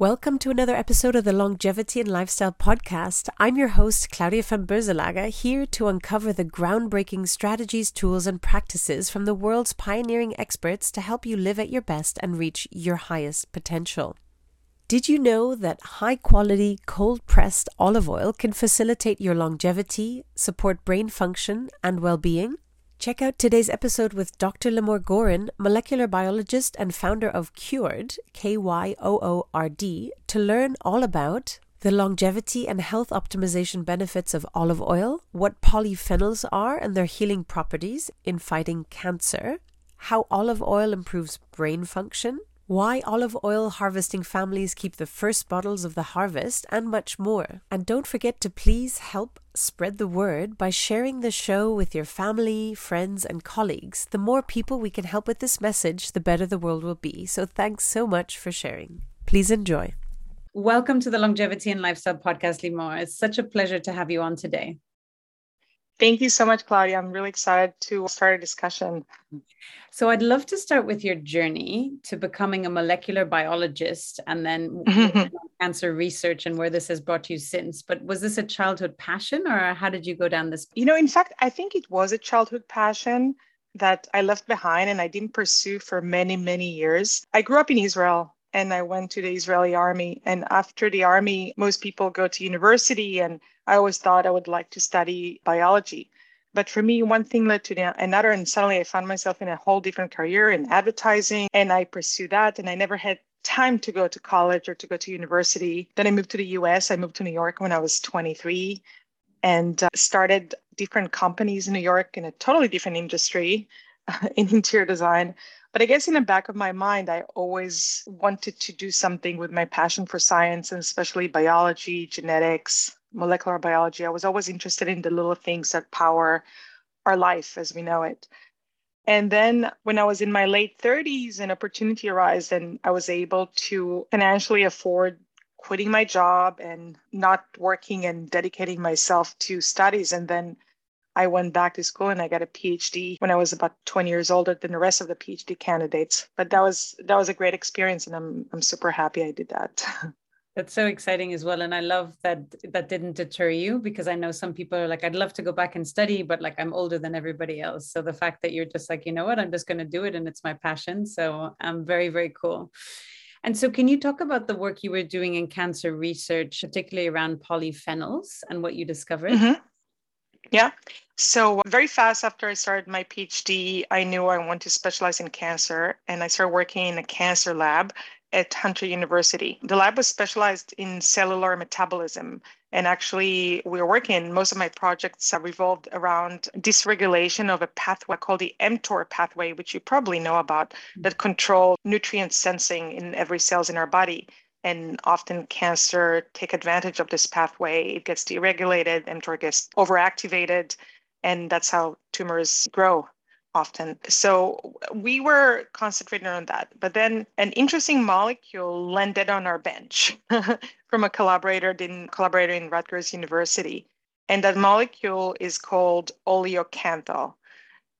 Welcome to another episode of the Longevity and Lifestyle Podcast. I'm your host, Claudia von Boeselager, here to uncover the groundbreaking strategies, tools, and practices from the world's pioneering experts to help you live at your best and reach your highest potential. Did you know that high quality, cold pressed olive oil can facilitate your longevity, support brain function, and well being? Check out today's episode with Dr. Limor Goren, molecular biologist and founder of Kyoord, K Y O O R D, to learn all about the longevity and health optimization benefits of olive oil, what polyphenols are and their healing properties in fighting cancer, how olive oil improves brain function, why olive oil harvesting families keep the first bottles of the harvest, and much more. And don't forget to please help spread the word by sharing the show with your family, friends, and colleagues. The more people we can help with this message, the better the world will be. So thanks so much for sharing. Please enjoy. Welcome to the Longevity and Lifestyle Podcast, Limor. It's such a pleasure to have you on today. Thank you so much, Claudia. I'm really excited to start a discussion. So, I'd love to start with your journey to becoming a molecular biologist and then mm-hmm. cancer research and where this has brought you since. But was this a childhood passion or how did you go down this? You know, in fact, I think it was a childhood passion that I left behind and I didn't pursue for many, many years. I grew up in Israel and I went to the Israeli army. And after the army, most people go to university and I always thought I would like to study biology. But for me, one thing led to another, and suddenly I found myself in a whole different career in advertising, and I pursued that. And I never had time to go to college or to go to university. Then I moved to the US. I moved to New York when I was 23 and uh, started different companies in New York in a totally different industry in interior design. But I guess in the back of my mind, I always wanted to do something with my passion for science and especially biology, genetics, molecular biology, I was always interested in the little things that power our life as we know it. And then when I was in my late 30s, an opportunity arose and I was able to financially afford quitting my job and not working and dedicating myself to studies. And then I went back to school and I got a PhD when I was about 20 years older than the rest of the PhD candidates. But that was that was a great experience and I'm I'm super happy I did that. That's so exciting as well. And I love that that didn't deter you because I know some people are like, I'd love to go back and study, but like I'm older than everybody else. So the fact that you're just like, you know what, I'm just going to do it and it's my passion. So I'm very, very cool. And so, can you talk about the work you were doing in cancer research, particularly around polyphenols and what you discovered? Mm-hmm. Yeah. So, very fast after I started my PhD, I knew I wanted to specialize in cancer and I started working in a cancer lab at Hunter University. The lab was specialized in cellular metabolism. And actually, we were working, most of my projects have revolved around dysregulation of a pathway called the mTOR pathway, which you probably know about, hmm. that control nutrient sensing in every cells in our body. And often cancer take advantage of this pathway. It gets deregulated, mTOR gets overactivated, and that's how tumors grow often. So we were concentrating on that. But then an interesting molecule landed on our bench from a collaborator in collaborator in Rutgers University. And that molecule is called oleocanthal.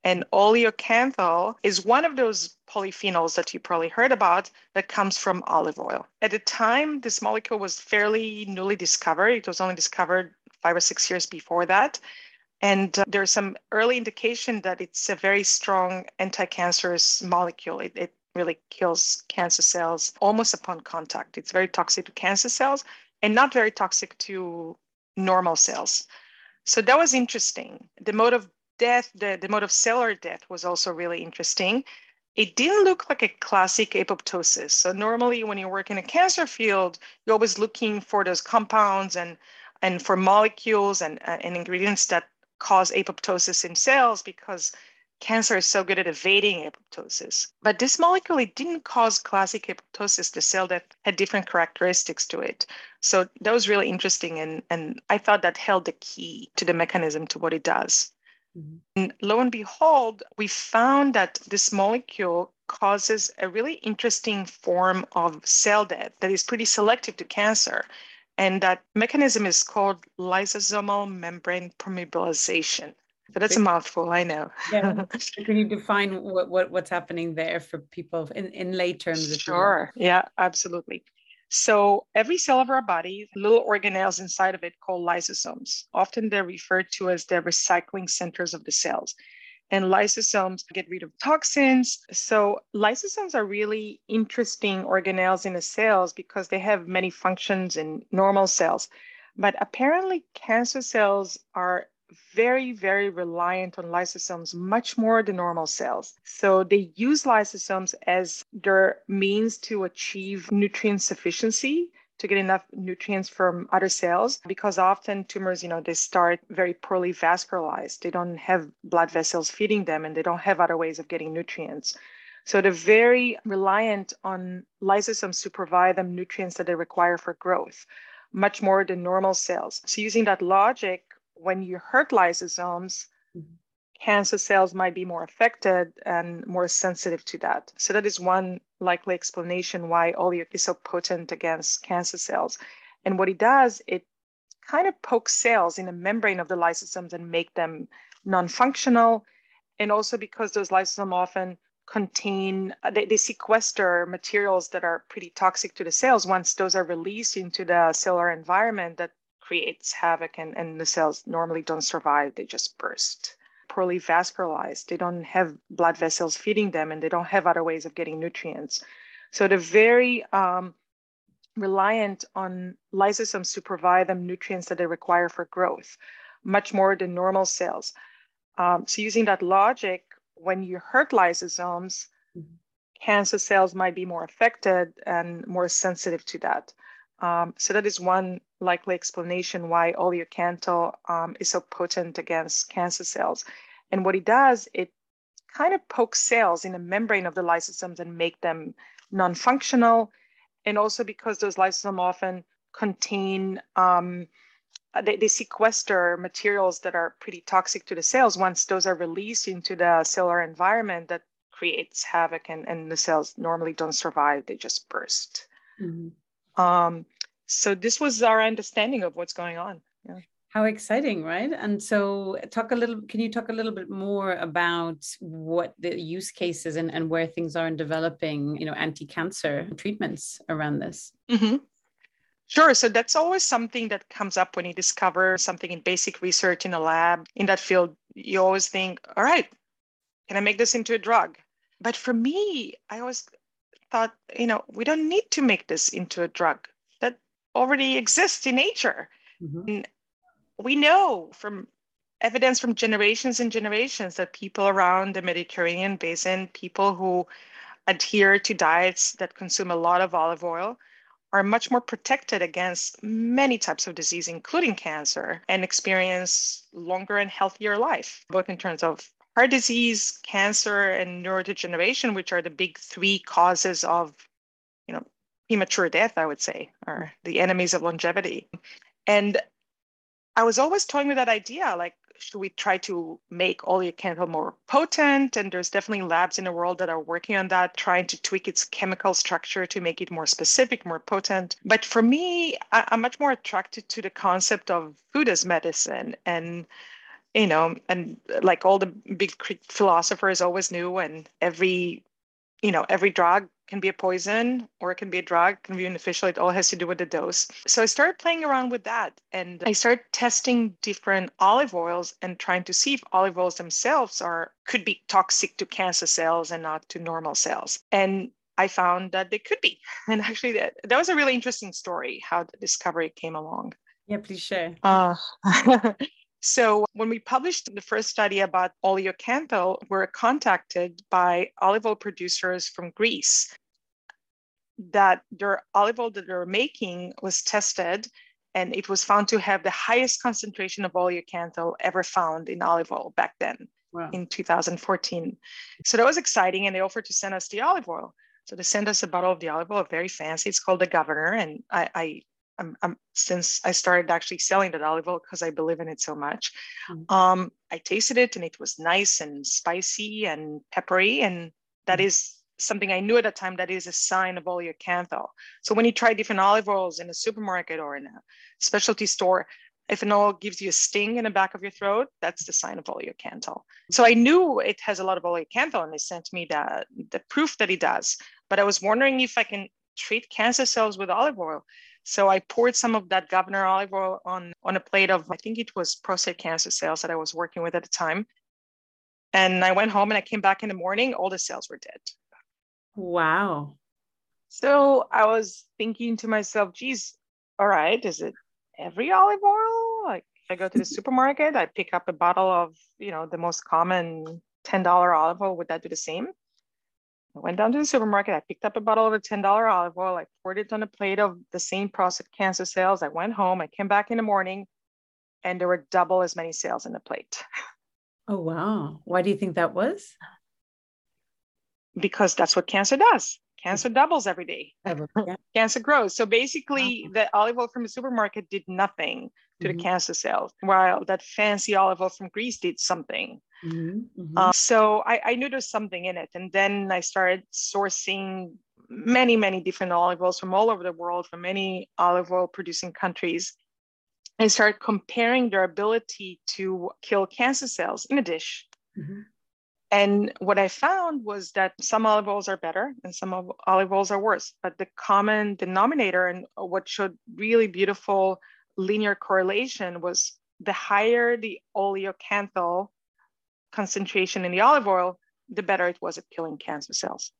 And oleocanthal is one of those polyphenols that you probably heard about that comes from olive oil. At the time, this molecule was fairly newly discovered. It was only discovered five or six years before that. And uh, there's some early indication that it's a very strong anti-cancerous molecule. It, it really kills cancer cells almost upon contact. It's very toxic to cancer cells and not very toxic to normal cells. So that was interesting. The mode of death, the, the mode of cellular death was also really interesting. It didn't look like a classic apoptosis. So normally when you work in a cancer field, you're always looking for those compounds and and for molecules and, uh, and ingredients that cause apoptosis in cells because cancer is so good at evading apoptosis. But this molecule, it didn't cause classic apoptosis. The cell death had different characteristics to it. So that was really interesting. And, and I thought that held the key to the mechanism to what it does. Mm-hmm. And lo and behold, we found that this molecule causes a really interesting form of cell death that is pretty selective to cancer. And that mechanism is called lysosomal membrane permeabilization. So that's a mouthful, I know. yeah. Can you define what, what what's happening there for people in, in lay terms? Sure. Yeah, absolutely. So every cell of our body, little organelles inside of it called lysosomes. Often they're referred to as the recycling centers of the cells. And lysosomes get rid of toxins. So lysosomes are really interesting organelles in the cells because they have many functions in normal cells. But apparently cancer cells are very, very reliant on lysosomes, much more than normal cells. So they use lysosomes as their means to achieve nutrient sufficiency to get enough nutrients from other cells because often tumors you know they start very poorly vascularized they don't have blood vessels feeding them and they don't have other ways of getting nutrients so they're very reliant on lysosomes to provide them nutrients that they require for growth much more than normal cells so using that logic when you hurt lysosomes. Cancer cells might be more affected and more sensitive to that. So that is one likely explanation why oleo is so potent against cancer cells. And what it does, it kind of pokes cells in the membrane of the lysosomes and make them non-functional. And also because those lysosomes often contain uh, they, they, sequester materials that are pretty toxic to the cells once those are released into the cellular environment that creates havoc and, and the cells normally don't survive, they just burst. Poorly vascularized, they don't have blood vessels feeding them and they don't have other ways of getting nutrients. So they're very um, reliant on lysosomes to provide them nutrients that they require for growth, much more than normal cells. Um, so using that logic, when you hurt lysosomes, mm-hmm. cancer cells might be more affected and more sensitive to that. Um, so that is one likely explanation why oleocanthal um, is so potent against cancer cells. And what it does, it kind of pokes cells in the membrane of the lysosomes and make them non-functional. And also because those lysosomes often contain, um, they, they sequester materials that are pretty toxic to the cells. Once those are released into the cellular environment, that creates havoc and, and the cells normally don't survive, they just burst. Mm-hmm. Um, so this was our understanding of what's going on. Yeah. How exciting, right? And so, talk a little. Can you talk a little bit more about what the use cases and, and where things are in developing, you know, anti-cancer treatments around this? Mm-hmm. Sure. So that's always something that comes up when you discover something in basic research in a lab in that field. You always think, all right, can I make this into a drug? But for me, I always thought, you know, we don't need to make this into a drug that already exists in nature. Mm-hmm. we know from evidence from generations and generations that people around the Mediterranean basin, people who adhere to diets that consume a lot of olive oil, are much more protected against many types of disease, including cancer, and experience longer and healthier life, both in terms of heart disease, cancer, and neurodegeneration, which are the big three causes of, you know, premature death, I would say, are the enemies of longevity. And I was always toying with that idea, like, should we try to make oleocanthal more potent? And there's definitely labs in the world that are working on that, trying to tweak its chemical structure to make it more specific, more potent. But for me, I- I'm much more attracted to the concept of food as medicine and you know, and like all the big philosophers always knew, and every, you know, every drug can be a poison or it can be a drug, can be beneficial. It all has to do with the dose. So I started playing around with that and I started testing different olive oils and trying to see if olive oils themselves are could be toxic to cancer cells and not to normal cells. And I found that they could be. And actually that, that was a really interesting story how the discovery came along. Yeah, please share. Uh, So when we published the first study about oleocanthal, we were contacted by olive oil producers from Greece that their olive oil that they're making was tested and it was found to have the highest concentration of oleocanthal ever found in olive oil back then wow. in 2014. So that was exciting and they offered to send us the olive oil. So they sent us a bottle of the olive oil, very fancy. It's called the Governor, and I, I I'm, I'm, since I started actually selling that olive oil because I believe in it so much. Mm-hmm. Um, I tasted it and it was nice and spicy and peppery, and that mm-hmm. is something I knew at the time that is a sign of oleocanthal. So when you try different olive oils in a supermarket or in a specialty store, if an oil gives you a sting in the back of your throat, that's the sign of oleocanthal. So I knew it has a lot of oleocanthal, and they sent me the, the proof that it does. But I was wondering if I can treat cancer cells with olive oil. So I poured some of that governor olive oil on, on a plate of, I think it was prostate cancer cells that I was working with at the time. And I went home and I came back in the morning, all the cells were dead. Wow. So I was thinking to myself, geez, all right, is it every olive oil? Like I go to the supermarket, I pick up a bottle of, you know, the most common $10 olive oil. Would that do the same? I went down to the supermarket. I picked up a bottle of a $10 olive oil. I poured it on a plate of the same prostate cancer cells. I went home. I came back in the morning and there were double as many cells in the plate. Oh, wow. Why do you think that was? Because that's what cancer does. Cancer doubles every day. cancer grows. So basically, wow. the olive oil from the supermarket did nothing to mm-hmm. the cancer cells, while that fancy olive oil from Greece did something. Mm-hmm. Mm-hmm. Uh, so I, I knew there's something in it. And then I started sourcing many, many different olive oils from all over the world, from many olive oil producing countries. I started comparing their ability to kill cancer cells in a dish. Mm-hmm. And what I found was that some olive oils are better and some olive oils are worse. But the common denominator and what showed really beautiful linear correlation was the higher the oleocanthal concentration in the olive oil, the better it was at killing cancer cells.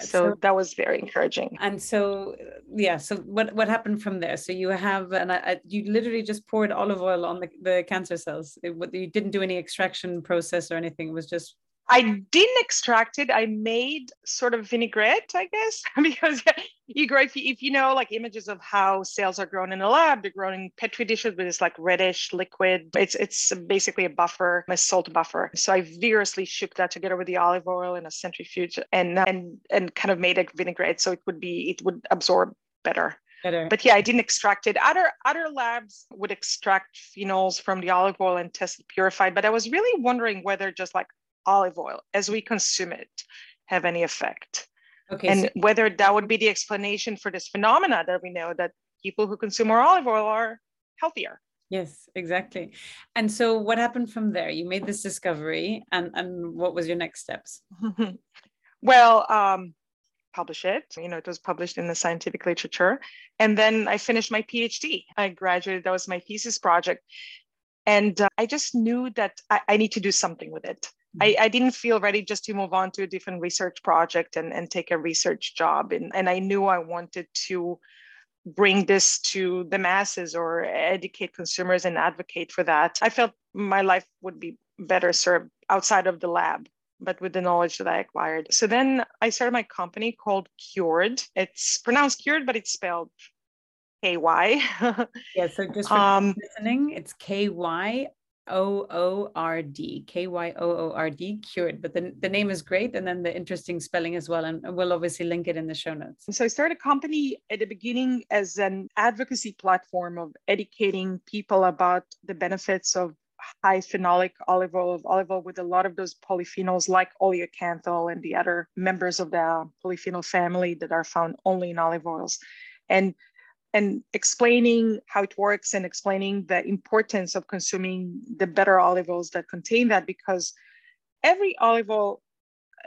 So, so, that was very encouraging. And so, yeah. So what what happened from there? So you have, and I, you literally just poured olive oil on the, the cancer cells. It, you didn't do any extraction process or anything. It was just I didn't extract it. I made sort of vinaigrette, I guess, because you grow if you, if you know like images of how cells are grown in a lab, they're grown in petri dishes with this like reddish liquid. It's it's basically a buffer, a salt buffer. So I vigorously shook that together with the olive oil in a centrifuge and uh, and and kind of made a vinaigrette so it would be it would absorb better. Better. But yeah, I didn't extract it. Other other labs would extract phenols from the olive oil and test it purified. But I was really wondering whether just like olive oil as we consume it have any effect. Okay, and so- whether that would be the explanation for this phenomena that we know that people who consume more olive oil are healthier. Yes, exactly. And so what happened from there? You made this discovery and, and what was your next steps? well, um, publish it. You know, it was published in the scientific literature. And then I finished my PhD. I graduated, that was my thesis project. And uh, I just knew that I, I need to do something with it. I, I didn't feel ready just to move on to a different research project and, and take a research job. And, and I knew I wanted to bring this to the masses or educate consumers and advocate for that. I felt my life would be better served outside of the lab but with the knowledge that I acquired. So then I started my company called Kyoord. It's pronounced Cured, but it's spelled K Y. yeah, so just for um, listening, it's K Y O O R D, K Y O O R D, cured. But the, the name is great. And then the interesting spelling as well. And we'll obviously link it in the show notes. So I started a company at the beginning as an advocacy platform of educating people about the benefits of high phenolic olive oil, olive oil with a lot of those polyphenols like oleocanthal and the other members of the polyphenol family that are found only in olive oils. And and explaining how it works and explaining the importance of consuming the better olive oils that contain that because every olive oil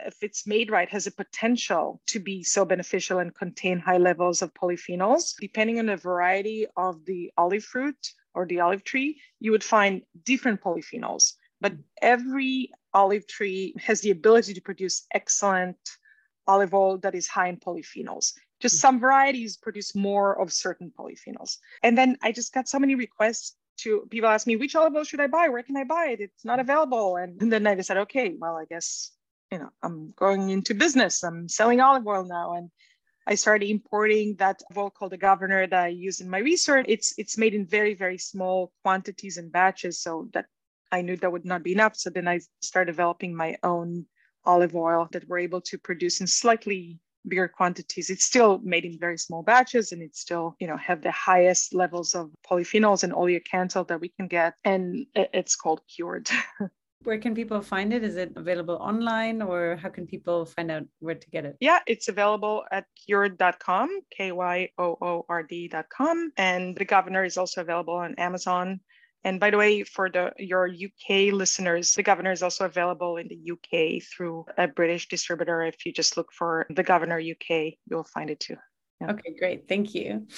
if it's made right has a potential to be so beneficial and contain high levels of polyphenols. Depending on the variety of the olive fruit or the olive tree you would find different polyphenols. But every olive tree has the ability to produce excellent olive oil that is high in polyphenols just hmm. some varieties produce more of certain polyphenols. And then I just got so many requests to people ask me, which olive oil should I buy? Where can I buy it? It's not available. And, and then I decided, okay, well, I guess, you know, I'm going into business. I'm selling olive oil now. And I started importing that oil called the governor that I use in my research. It's it's made in very, very small quantities and batches. So that I knew that would not be enough. So then I started developing my own olive oil that we're able to produce in slightly bigger quantities. It's still made in very small batches and it's still, you know, have the highest levels of polyphenols and oleocanthal that we can get. And it's called Kyoord. where can people find it? Is it available online or how can people find out where to get it? Yeah, it's available at kyoord.com, K Y O O R D.com. And the governor is also available on Amazon And by the way, for the your UK listeners, the governor is also available in the UK through a British distributor. If you just look for the governor UK, you'll find it too. Yeah. Okay, great. Thank you.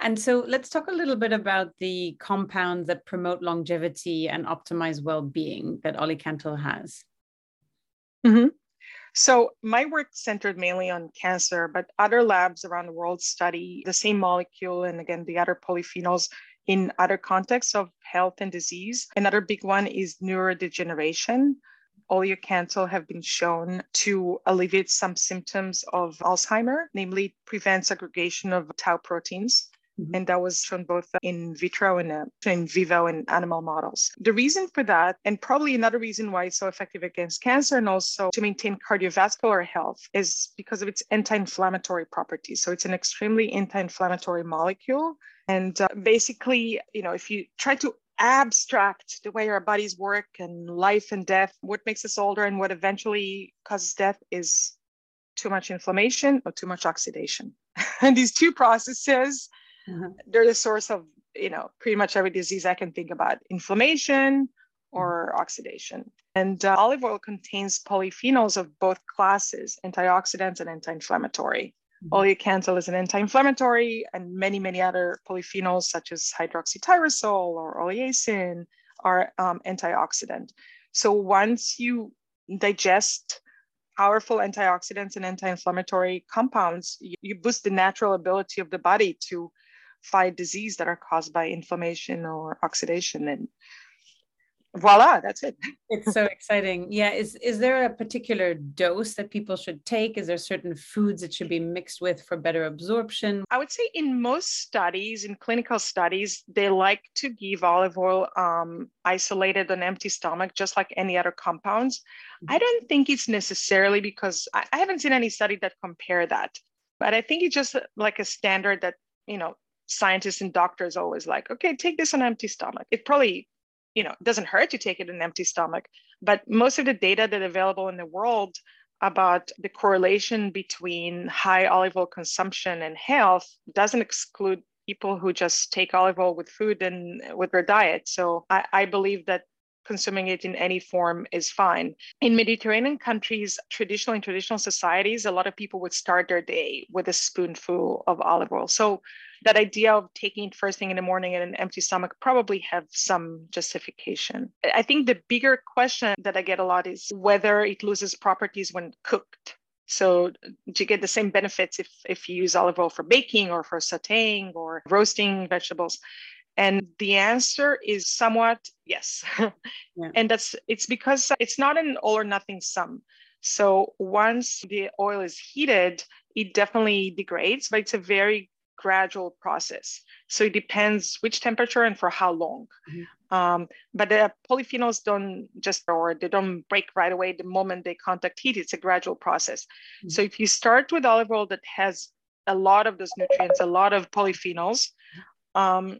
And so let's talk a little bit about the compounds that promote longevity and optimize well-being that oleocanthal has. Mm-hmm. So my work centered mainly on cancer, but other labs around the world study the same molecule and again the other polyphenols in other contexts of health and disease. Another big one is neurodegeneration. Oleocanthal have been shown to alleviate some symptoms of Alzheimer, namely prevent aggregation of tau proteins. Mm-hmm. And that was shown both in vitro and uh, in vivo and animal models. The reason for that, and probably another reason why it's so effective against cancer and also to maintain cardiovascular health, is because of its anti inflammatory properties. So it's an extremely anti inflammatory molecule. And uh, basically, you know, if you try to abstract the way our bodies work and life and death, what makes us older and what eventually causes death is too much inflammation or too much oxidation. and these two processes Mm-hmm. They're the source of, you know, pretty much every disease I can think about inflammation or mm-hmm. oxidation. And uh, olive oil contains polyphenols of both classes, antioxidants and anti inflammatory. Mm-hmm. Oleocanthal is an anti inflammatory, and many, many other polyphenols, such as hydroxytyrosol or oleacin, are um, antioxidant. So once you digest powerful antioxidants and anti-inflammatory compounds, you, you, boost the natural ability of the body to fight disease that are caused by inflammation or oxidation and voila that's it. It's so exciting. Yeah is is there a particular dose that people should take? Is there certain foods that should be mixed with for better absorption? I would say in most studies in clinical studies they like to give olive oil um, isolated on empty stomach just like any other compounds. Mm-hmm. i don't think it's necessarily because I, I haven't seen any study that compare that but i think it's just like a standard that you know scientists and doctors always like, okay, take this on empty stomach. It probably, you know, doesn't hurt to take it on an empty stomach, but most of the data that available in the world about the correlation between high olive oil consumption and health doesn't exclude people who just take olive oil with food and with their diet. So I, I believe that consuming it in any form is fine. In Mediterranean countries, traditional in traditional societies, a lot of people would start their day with a spoonful of olive oil. So that idea of taking it first thing in the morning in an empty stomach probably have some justification. I think the bigger question that I get a lot is whether it loses properties when cooked. So you get the same benefits if, if you use olive oil for baking or for sauteing or roasting vegetables? And the answer is somewhat yes. Yeah. and that's it's because it's not an all or nothing sum. So once the oil is heated, it definitely degrades, but it's a very gradual process. So it depends which temperature and for how long. Mm-hmm. Um, but the polyphenols don't just, or they don't break right away the moment they contact heat. It's a gradual process. Mm-hmm. So if you start with olive oil that has a lot of those nutrients, a lot of polyphenols, um,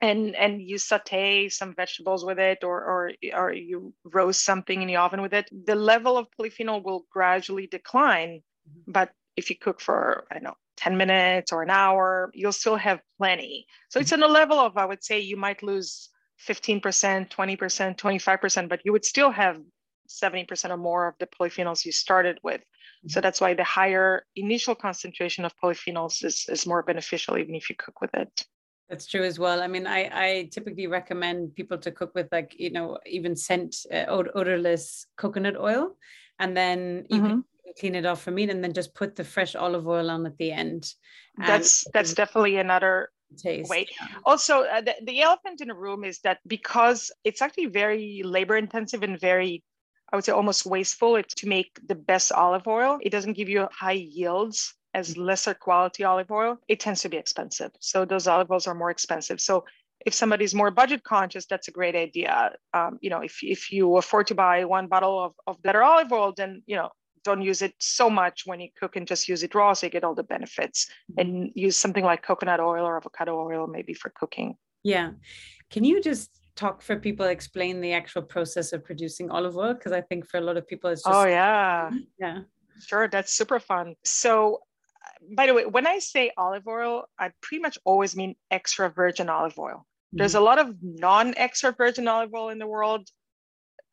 and and you saute some vegetables with it or or or you roast something in the oven with it the level of polyphenol will gradually decline mm-hmm. but if you cook for i don't know 10 minutes or an hour you'll still have plenty so it's on a level of i would say you might lose 15% 20% 25% but you would still have 70% or more of the polyphenols you started with so mm-hmm. that's why the higher initial concentration of polyphenols is, is more beneficial even if you cook with it that's true as well. I mean, I, I typically recommend people to cook with like, you know, even scent uh, odorless coconut oil and then you mm-hmm. can clean it off for meat and then just put the fresh olive oil on at the end. That's that's definitely another taste. way. Also, uh, the, the elephant in the room is that because it's actually very labor intensive and very I would say almost wasteful to make the best olive oil. It doesn't give you high yields as lesser quality olive oil, it tends to be expensive. So those olive oils are more expensive. So if somebody's more budget conscious, that's a great idea. Um, you know, if, if you afford to buy one bottle of, of better olive oil, then, you know, don't use it so much when you cook and just use it raw so you get all the benefits and use something like coconut oil or avocado oil maybe for cooking. Yeah. Can you just talk for people, explain the actual process of producing olive oil? Because I think for a lot of people, it's just. Oh, yeah. Yeah. Sure, that's super fun. So by the way, when I say olive oil, I pretty much always mean extra virgin olive oil. There's a lot of non-extra virgin olive oil in the world.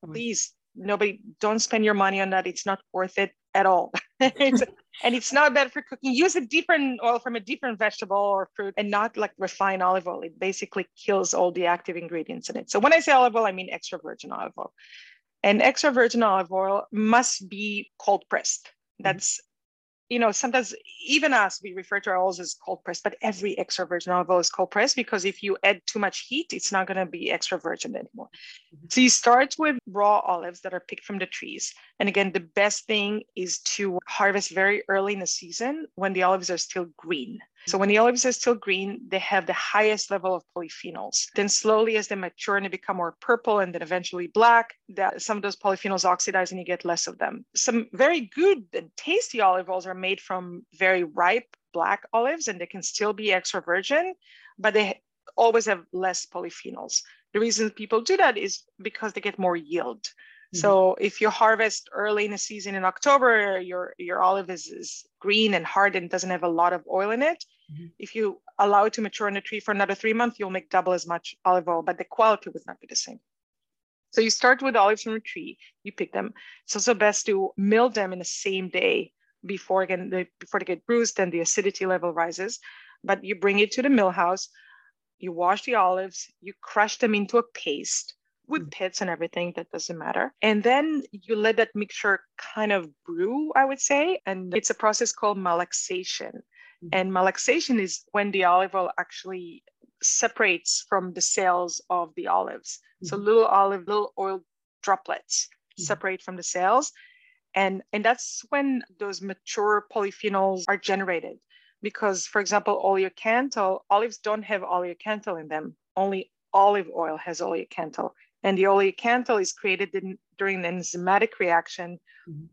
Please, nobody, don't spend your money on that. It's not worth it at all. it's, and it's not bad for cooking. Use a different oil from a different vegetable or fruit and not like refined olive oil. It basically kills all the active ingredients in it. So when I say olive oil, I mean extra virgin olive oil. And extra virgin olive oil must be cold pressed. Mm-hmm. That's you know, sometimes even us, we refer to our oils as cold pressed, but every extra virgin olive is cold pressed because if you add too much heat, it's not going to be extra virgin anymore. Mm-hmm. So you start with raw olives that are picked from the trees. And again, the best thing is to harvest very early in the season when the olives are still green. So when the olives are still green, they have the highest level of polyphenols. Then slowly as they mature and they become more purple and then eventually black, that some of those polyphenols oxidize and you get less of them. Some very good and tasty olive oils are made from very ripe black olives and they can still be extra virgin, but they always have less polyphenols. The reason people do that is because they get more yield. Mm-hmm. So if you harvest early in the season in October, your your olive is, is green and hard and doesn't have a lot of oil in it. Mm-hmm. If you allow it to mature in the tree for another three months, you'll make double as much olive oil, but the quality would not be the same. So you start with olives from a tree, you pick them. It's also best to mill them in the same day before again they, before they get bruised and the acidity level rises. But you bring it to the mill house, you wash the olives, you crush them into a paste with mm. pits and everything that doesn't matter and then you let that mixture kind of brew i would say and it's a process called malaxation. And malaxation is when the olive oil actually separates from the cells of the olives mm-hmm. so little olive little oil droplets mm-hmm. separate from the cells and and that's when those mature polyphenols are generated because for example oleocanthal olives don't have oleocanthal in them only olive oil has oleocanthal and the oleocanthal is created in, during the enzymatic reaction mm-hmm.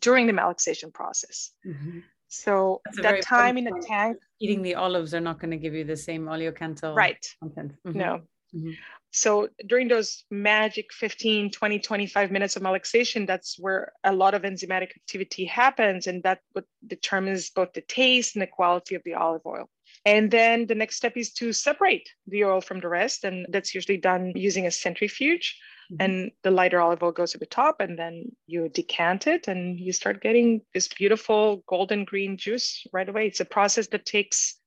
during the malaxation process. Mm-hmm. So that time in a tank. Eating the olives are not going to give you the same oleocanthal right. content. Mm-hmm. No. Mm-hmm. So during those magic 15, 20, 25 minutes of malaxation, that's where a lot of enzymatic activity happens. And that what determines both the taste and the quality of the olive oil. And then the next step is to separate the oil from the rest. And that's usually done using a centrifuge. Mm-hmm. And the lighter olive oil goes to the top, and then you decant it and you start getting this beautiful golden green juice right away. It's a process that takes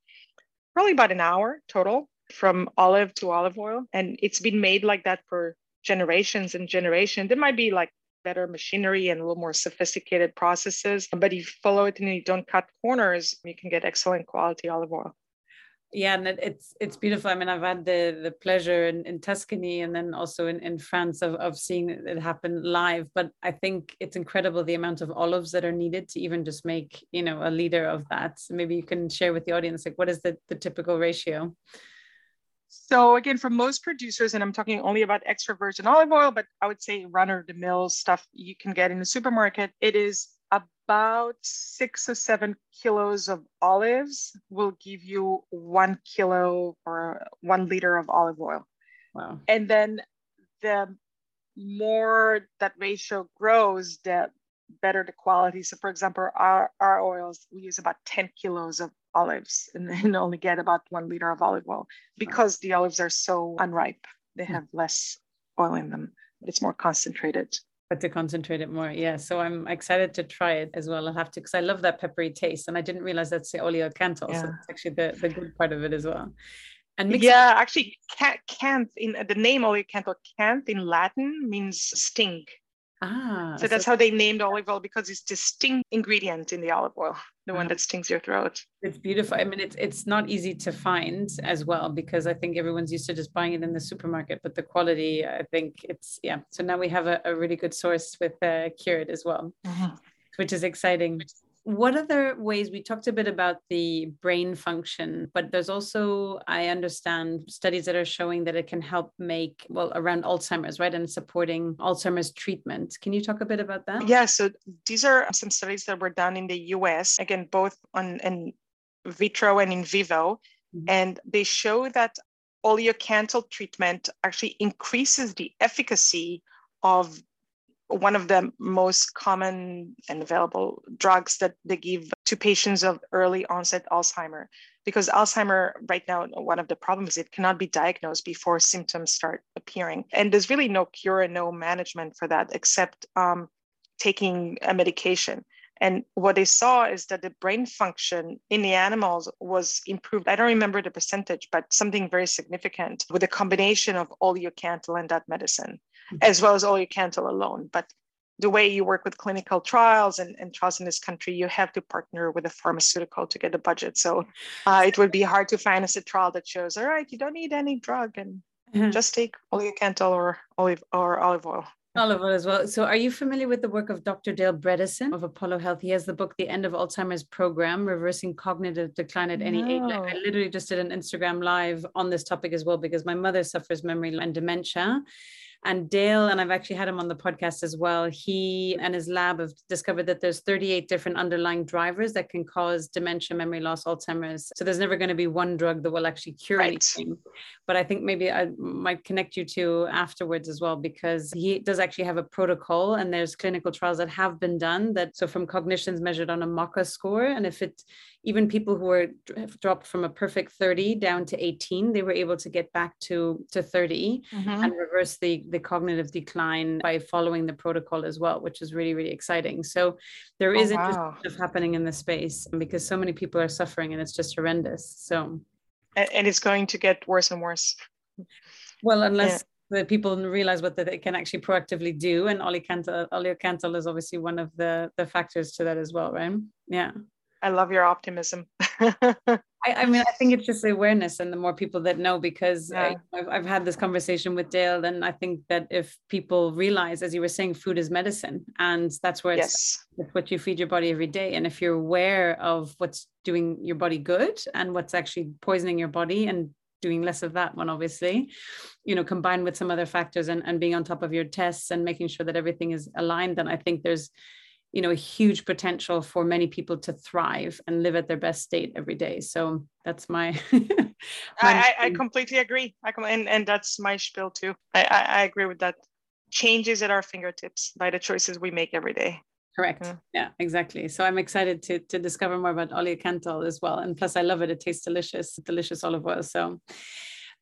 probably about an hour total from olive to olive oil. And it's been made like that for generations and generations. There might be like better machinery and a little more sophisticated processes, but if you follow it and you don't cut corners, you can get excellent quality olive oil yeah and it's it's beautiful. I mean i've had the the pleasure in, in tuscany and then also in, in france of, of seeing it happen live. But i think it's incredible the amount of olives that are needed to even just make you know a liter of that. So maybe you can share with the audience like what is the, the typical ratio? So again, for most producers, and I'm talking only about extra virgin olive oil, but I would say runner the mill stuff you can get in the supermarket, it is about six or seven kilos of olives will give you one kilo or one liter of olive oil. Wow. And then the more that ratio grows, the better the quality. So for example, our, our oils, we use about 10 kilos of olives and, and only get about one liter of olive oil because the olives are so unripe. They hmm. have less oil in them, but it's more concentrated but to concentrate it more yeah. So i'm excited to try it as well. I'll have to because i love that peppery taste and i didn't realize that's the oleocanthal yeah. so it's actually the, the good part of it as well. And yeah it- actually canth in the name oleocanthal canth in latin means sting Ah, so that's so how they named olive oil because it's distinct ingredient in the olive oil, the one that stings your throat. It's beautiful. I mean, it's it's not easy to find as well because I think everyone's used to just buying it in the supermarket, but the quality, I think it's yeah. So now we have a, a really good source with uh, Kyoord as well, mm-hmm. which is exciting what other ways we talked a bit about the brain function but there's also i understand studies that are showing that it can help make well around alzheimer's right and supporting alzheimer's treatment can you talk a bit about that yeah so these are some studies that were done in the us again both on in vitro and in vivo mm-hmm. and they show that oleocanthal treatment actually increases the efficacy of one of the most common and available drugs that they give to patients of early onset Alzheimer. Because Alzheimer, right now, one of the problems is it cannot be diagnosed before symptoms start appearing. And there's really no cure and no management for that except um, taking a medication. And what they saw is that the brain function in the animals was improved. I don't remember the percentage, but something very significant with a combination of oleocanthal and that medicine. As well as oleocanthal alone. But the way you work with clinical trials and, and trials in this country, you have to partner with a pharmaceutical to get a budget. So uh, it would be hard to finance a trial that shows, all right, you don't need any drug and mm-hmm. just take oleocanthal or olive or olive oil. Olive oil as well. So, are you familiar with the work of Dr. Dale Bredesen of Apollo Health? He has the book, The End of Alzheimer's Program Reversing Cognitive Decline at Any no. Age. Like, I literally just did an Instagram live on this topic as well because my mother suffers memory and dementia. And Dale, and I've actually had him on the podcast as well, he and his lab have discovered that there's 38 different underlying drivers that can cause dementia, memory loss, Alzheimer's. So there's never going to be one drug that will actually cure right. anything. But I think maybe I might connect you to afterwards as well, because he does actually have a protocol and there's clinical trials that have been done that so from cognitions measured on a MoCA score. And if it even people who were dropped from a perfect 30 down to 18 they were able to get back to to 30 mm-hmm. and reverse the the cognitive decline by following the protocol as well which is really really exciting. So there is oh, wow. stuff happening in the space because so many people are suffering and it's just horrendous. So and, it's going to get worse and worse. Well unless yeah the people realize what they can actually proactively do and oleocanthal is obviously one of the the factors to that as well right? Yeah I love your optimism. I, I, mean, I think it's just the awareness and the more people that know, because uh, yeah. I, have I've had this conversation with Dale, and I think that if people realize, as you were saying, food is medicine, and that's where it's, yes. it's what you feed your body every day. And if you're aware of what's doing your body good and what's actually poisoning your body and doing less of that one obviously you know combined with some other factors and, and being on top of your tests and making sure that everything is aligned then i think there's you know a huge potential for many people to thrive and live at their best state every day. So that's my, my I, I, completely agree. I com- and, and that's my spiel too. I, I, I agree with that. Changes at our fingertips by the choices we make every day. Correct. Yeah, yeah exactly. So i'm excited to to discover more about oleocanthal as well. And plus i love it. It tastes delicious delicious olive oil. So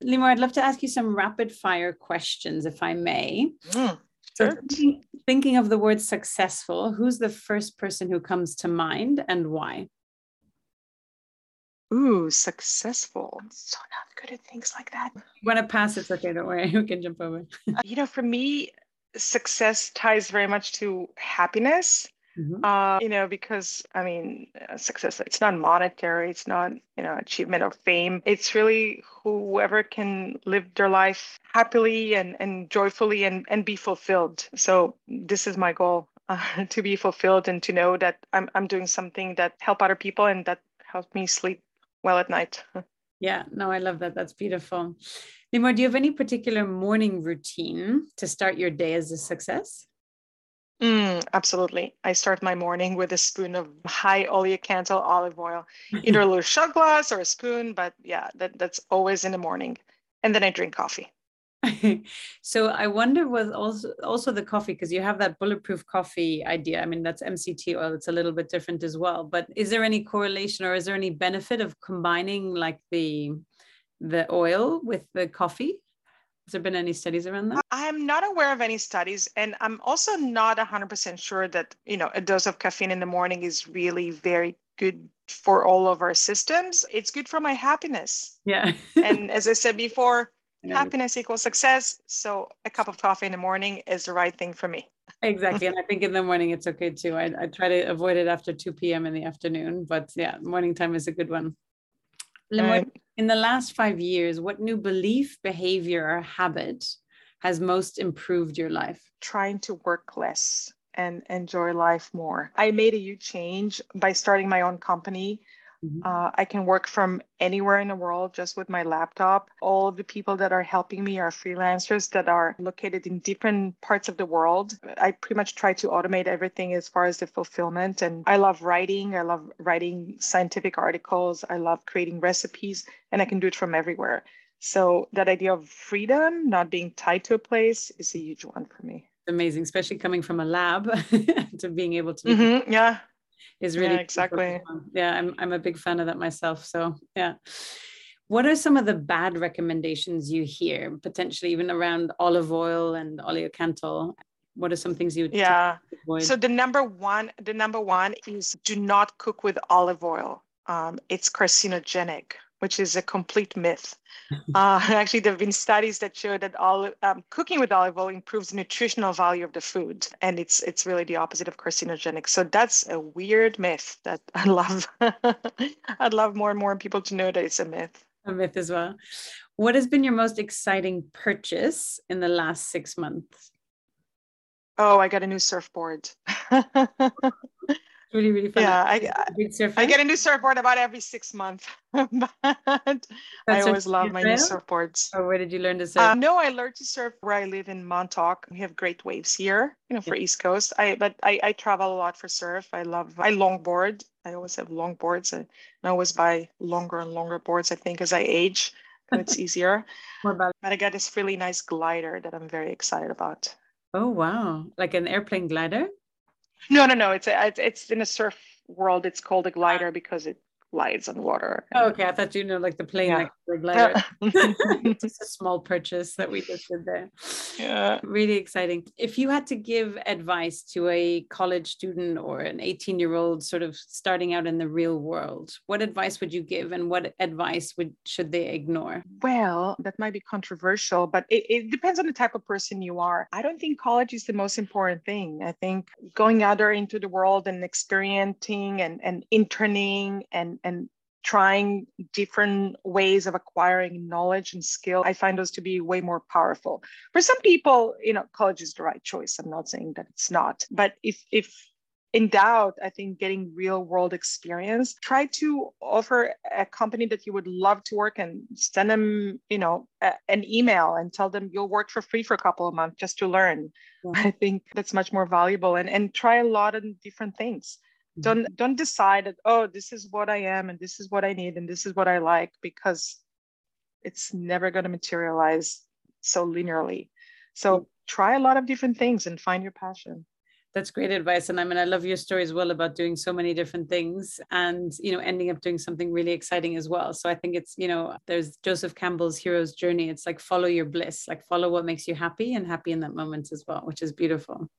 Limor, I'd love to ask you some rapid fire questions, if I may. Mm. So thinking, thinking of the word successful, who's the first person who comes to mind and why? Ooh, successful. I'm So not good at things like that. You want to pass? It's okay. Don't worry. We can jump over. Uh, you know, for me, success ties very much to happiness. Mm-hmm. Uh, you know, because I mean, uh, success, it's not monetary, it's not, you know, achievement or fame. It's really whoever can live their life happily and, and joyfully and, and be fulfilled. So this is my goal. Uh, to be fulfilled and to know that I'm, I'm doing something that help other people and that helps me sleep well at night. Yeah, no, I love that. That's beautiful. Limor, do you have any particular morning routine to start your day as a success? Mm, absolutely. I start my morning with a spoon of high oleocanthal olive oil, either a little shot glass or a spoon, but yeah, that, that's always in the morning. And then I drink coffee. so I wonder was also also the coffee because you have that bulletproof coffee idea. I mean that's MCT oil. It's a little bit different as well. But is there any correlation or is there any benefit of combining like the the oil with the coffee? Has there been any studies around that? I'm not aware of any studies, and I'm also not 100% sure that you know a dose of caffeine in the morning is really very good for all of our systems. It's good for my happiness. Yeah. and as I said before, happiness equals success. So a cup of coffee in the morning is the right thing for me. exactly. And I think in the morning it's okay too. I, I try to avoid it after 2 p.m. in the afternoon, but yeah, morning time is a good one. Right. In the last five years, what new belief, behavior, or habit has most improved your life? Trying to work less and enjoy life more. I made a huge change by starting my own company Mm-hmm. Uh, I can work from anywhere in the world just with my laptop. All of the people that are helping me are freelancers that are located in different parts of the world. I pretty much try to automate everything as far as the fulfillment. And I love writing. I love writing scientific articles. I love creating recipes, and I can do it from everywhere. So that idea of freedom, not being tied to a place, is a huge one for me. amazing, especially coming from a lab to being able to. Mm-hmm. Yeah. Is really yeah, exactly. Yeah, I'm I'm a big fan of that myself. So yeah. What are some of the bad recommendations you hear, potentially even around olive oil and oleocanthal? What are some things you yeah? So the number one, the number one is do not cook with olive oil. Um, it's carcinogenic, which is a complete myth. uh, actually, there have been studies that show that all um, cooking with olive oil improves the nutritional value of the food, and it's it's really the opposite of carcinogenic. So that's a weird myth that I love. I'd love more and more people to know that it's a myth. A myth as well. What has been your most exciting purchase in the last six months? Oh, I got a new surfboard. Really, really fun. Yeah, I, I get a new surfboard about every six months. but I always love my new surfboards. Oh, where did you learn to surf? Uh, no, I learned to surf where I live in Montauk. We have great waves here, you know, for yeah. East Coast. I but I, I travel a lot for surf. I love I longboard. I always have long boards. I, I always buy longer and longer boards. I think as I age, it's easier. but I got this really nice glider that I'm very excited about. Oh wow! Like an airplane glider? No, no, no. It's a, it's it's in a surf world. It's called a glider ah. because it glides and water. Oh, okay, I thought you know like the plane yeah. like glider. it's just a small purchase that we just did there. Yeah, really exciting. If you had to give advice to a college student or an 18 year old sort of starting out in the real world, what advice would you give, and what advice would should they ignore? Well, that might be controversial, but it, it depends on the type of person you are. I don't think college is the most important thing. I think going out there into the world and experiencing and and interning and and trying different ways of acquiring knowledge and skill i find those to be way more powerful. For some people you know college is the right choice. I'm not saying that it's not. But if if in doubt i think getting real world experience try to offer a company that you would love to work and send them you know a, an email and tell them you'll work for free for a couple of months just to learn. Yeah. i think that's much more valuable and and try a lot of different things don't mm-hmm. don't decide that oh this is what i am and this is what i need and this is what i like because it's never going to materialize so linearly. So mm. try a lot of different things and find your passion. That's great advice and i mean i love your story as well about doing so many different things and you know ending up doing something really exciting as well. So i think it's you know there's joseph campbell's hero's journey. It's like follow your bliss like follow what makes you happy and happy in that moment as well which is beautiful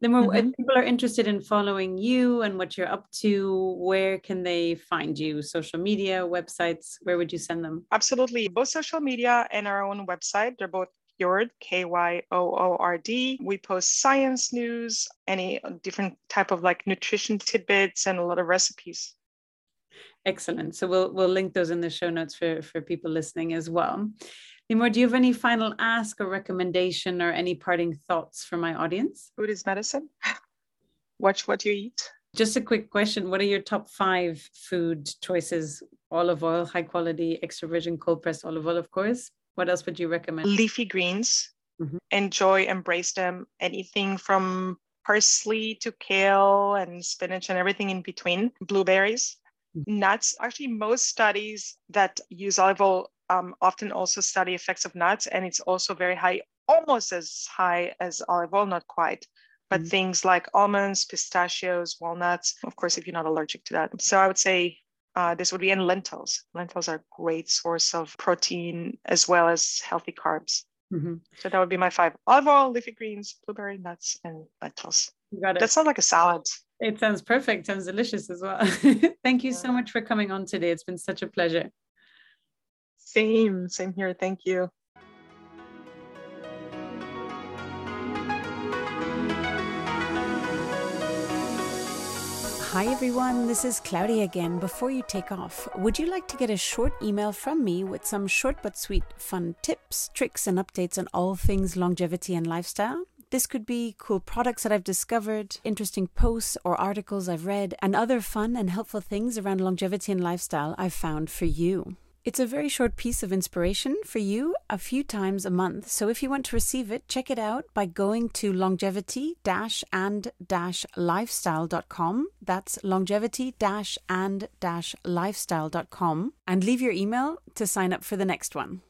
then mm-hmm. if people are interested in following you and what you're up to, where can they find you? Social media, websites, where would you send them? Absolutely. Both social media and our own website. They're both Kyoord, K-Y-O-O-R-D. We post science news, any different type of like nutrition tidbits and a lot of recipes. Excellent. So we'll we'll link those in the show notes for for people listening as well. Limor, do you have any final ask or recommendation or any parting thoughts for my audience? Food is medicine. Watch what you eat. Just a quick question. What are your top five food choices? Olive oil, high quality, extra virgin cold pressed olive oil, of course. What else would you recommend? Leafy greens. Mm-hmm. Enjoy, embrace them. Anything from parsley to kale and spinach and everything in between. Blueberries. Mm-hmm. Nuts. Actually, most studies that use olive oil um, often also study effects of nuts, and it's also very high, almost as high as olive oil, not quite. But mm-hmm. things like almonds, pistachios, walnuts, of course, if you're not allergic to that. So I would say uh, this would be in lentils. Lentils are a great source of protein as well as healthy carbs. Mm-hmm. So that would be my five: olive oil, leafy greens, blueberry nuts, and lentils. You got it. That sounds like a salad. It sounds perfect. Sounds delicious as well. Thank you yeah. so much for coming on today. It's been such a pleasure. Same, same here. Thank you. Hi everyone, this is Claudia again. Before you take off, would you like to get a short email from me with some short but sweet fun tips, tricks, and updates on all things longevity and lifestyle? This could be cool products that I've discovered, interesting posts or articles I've read, and other fun and helpful things around longevity and lifestyle I've found for you. It's a very short piece of inspiration for you a few times a month. So if you want to receive it, check it out by going to longevity and lifestyle.com. That's longevity and lifestyle.com and leave your email to sign up for the next one.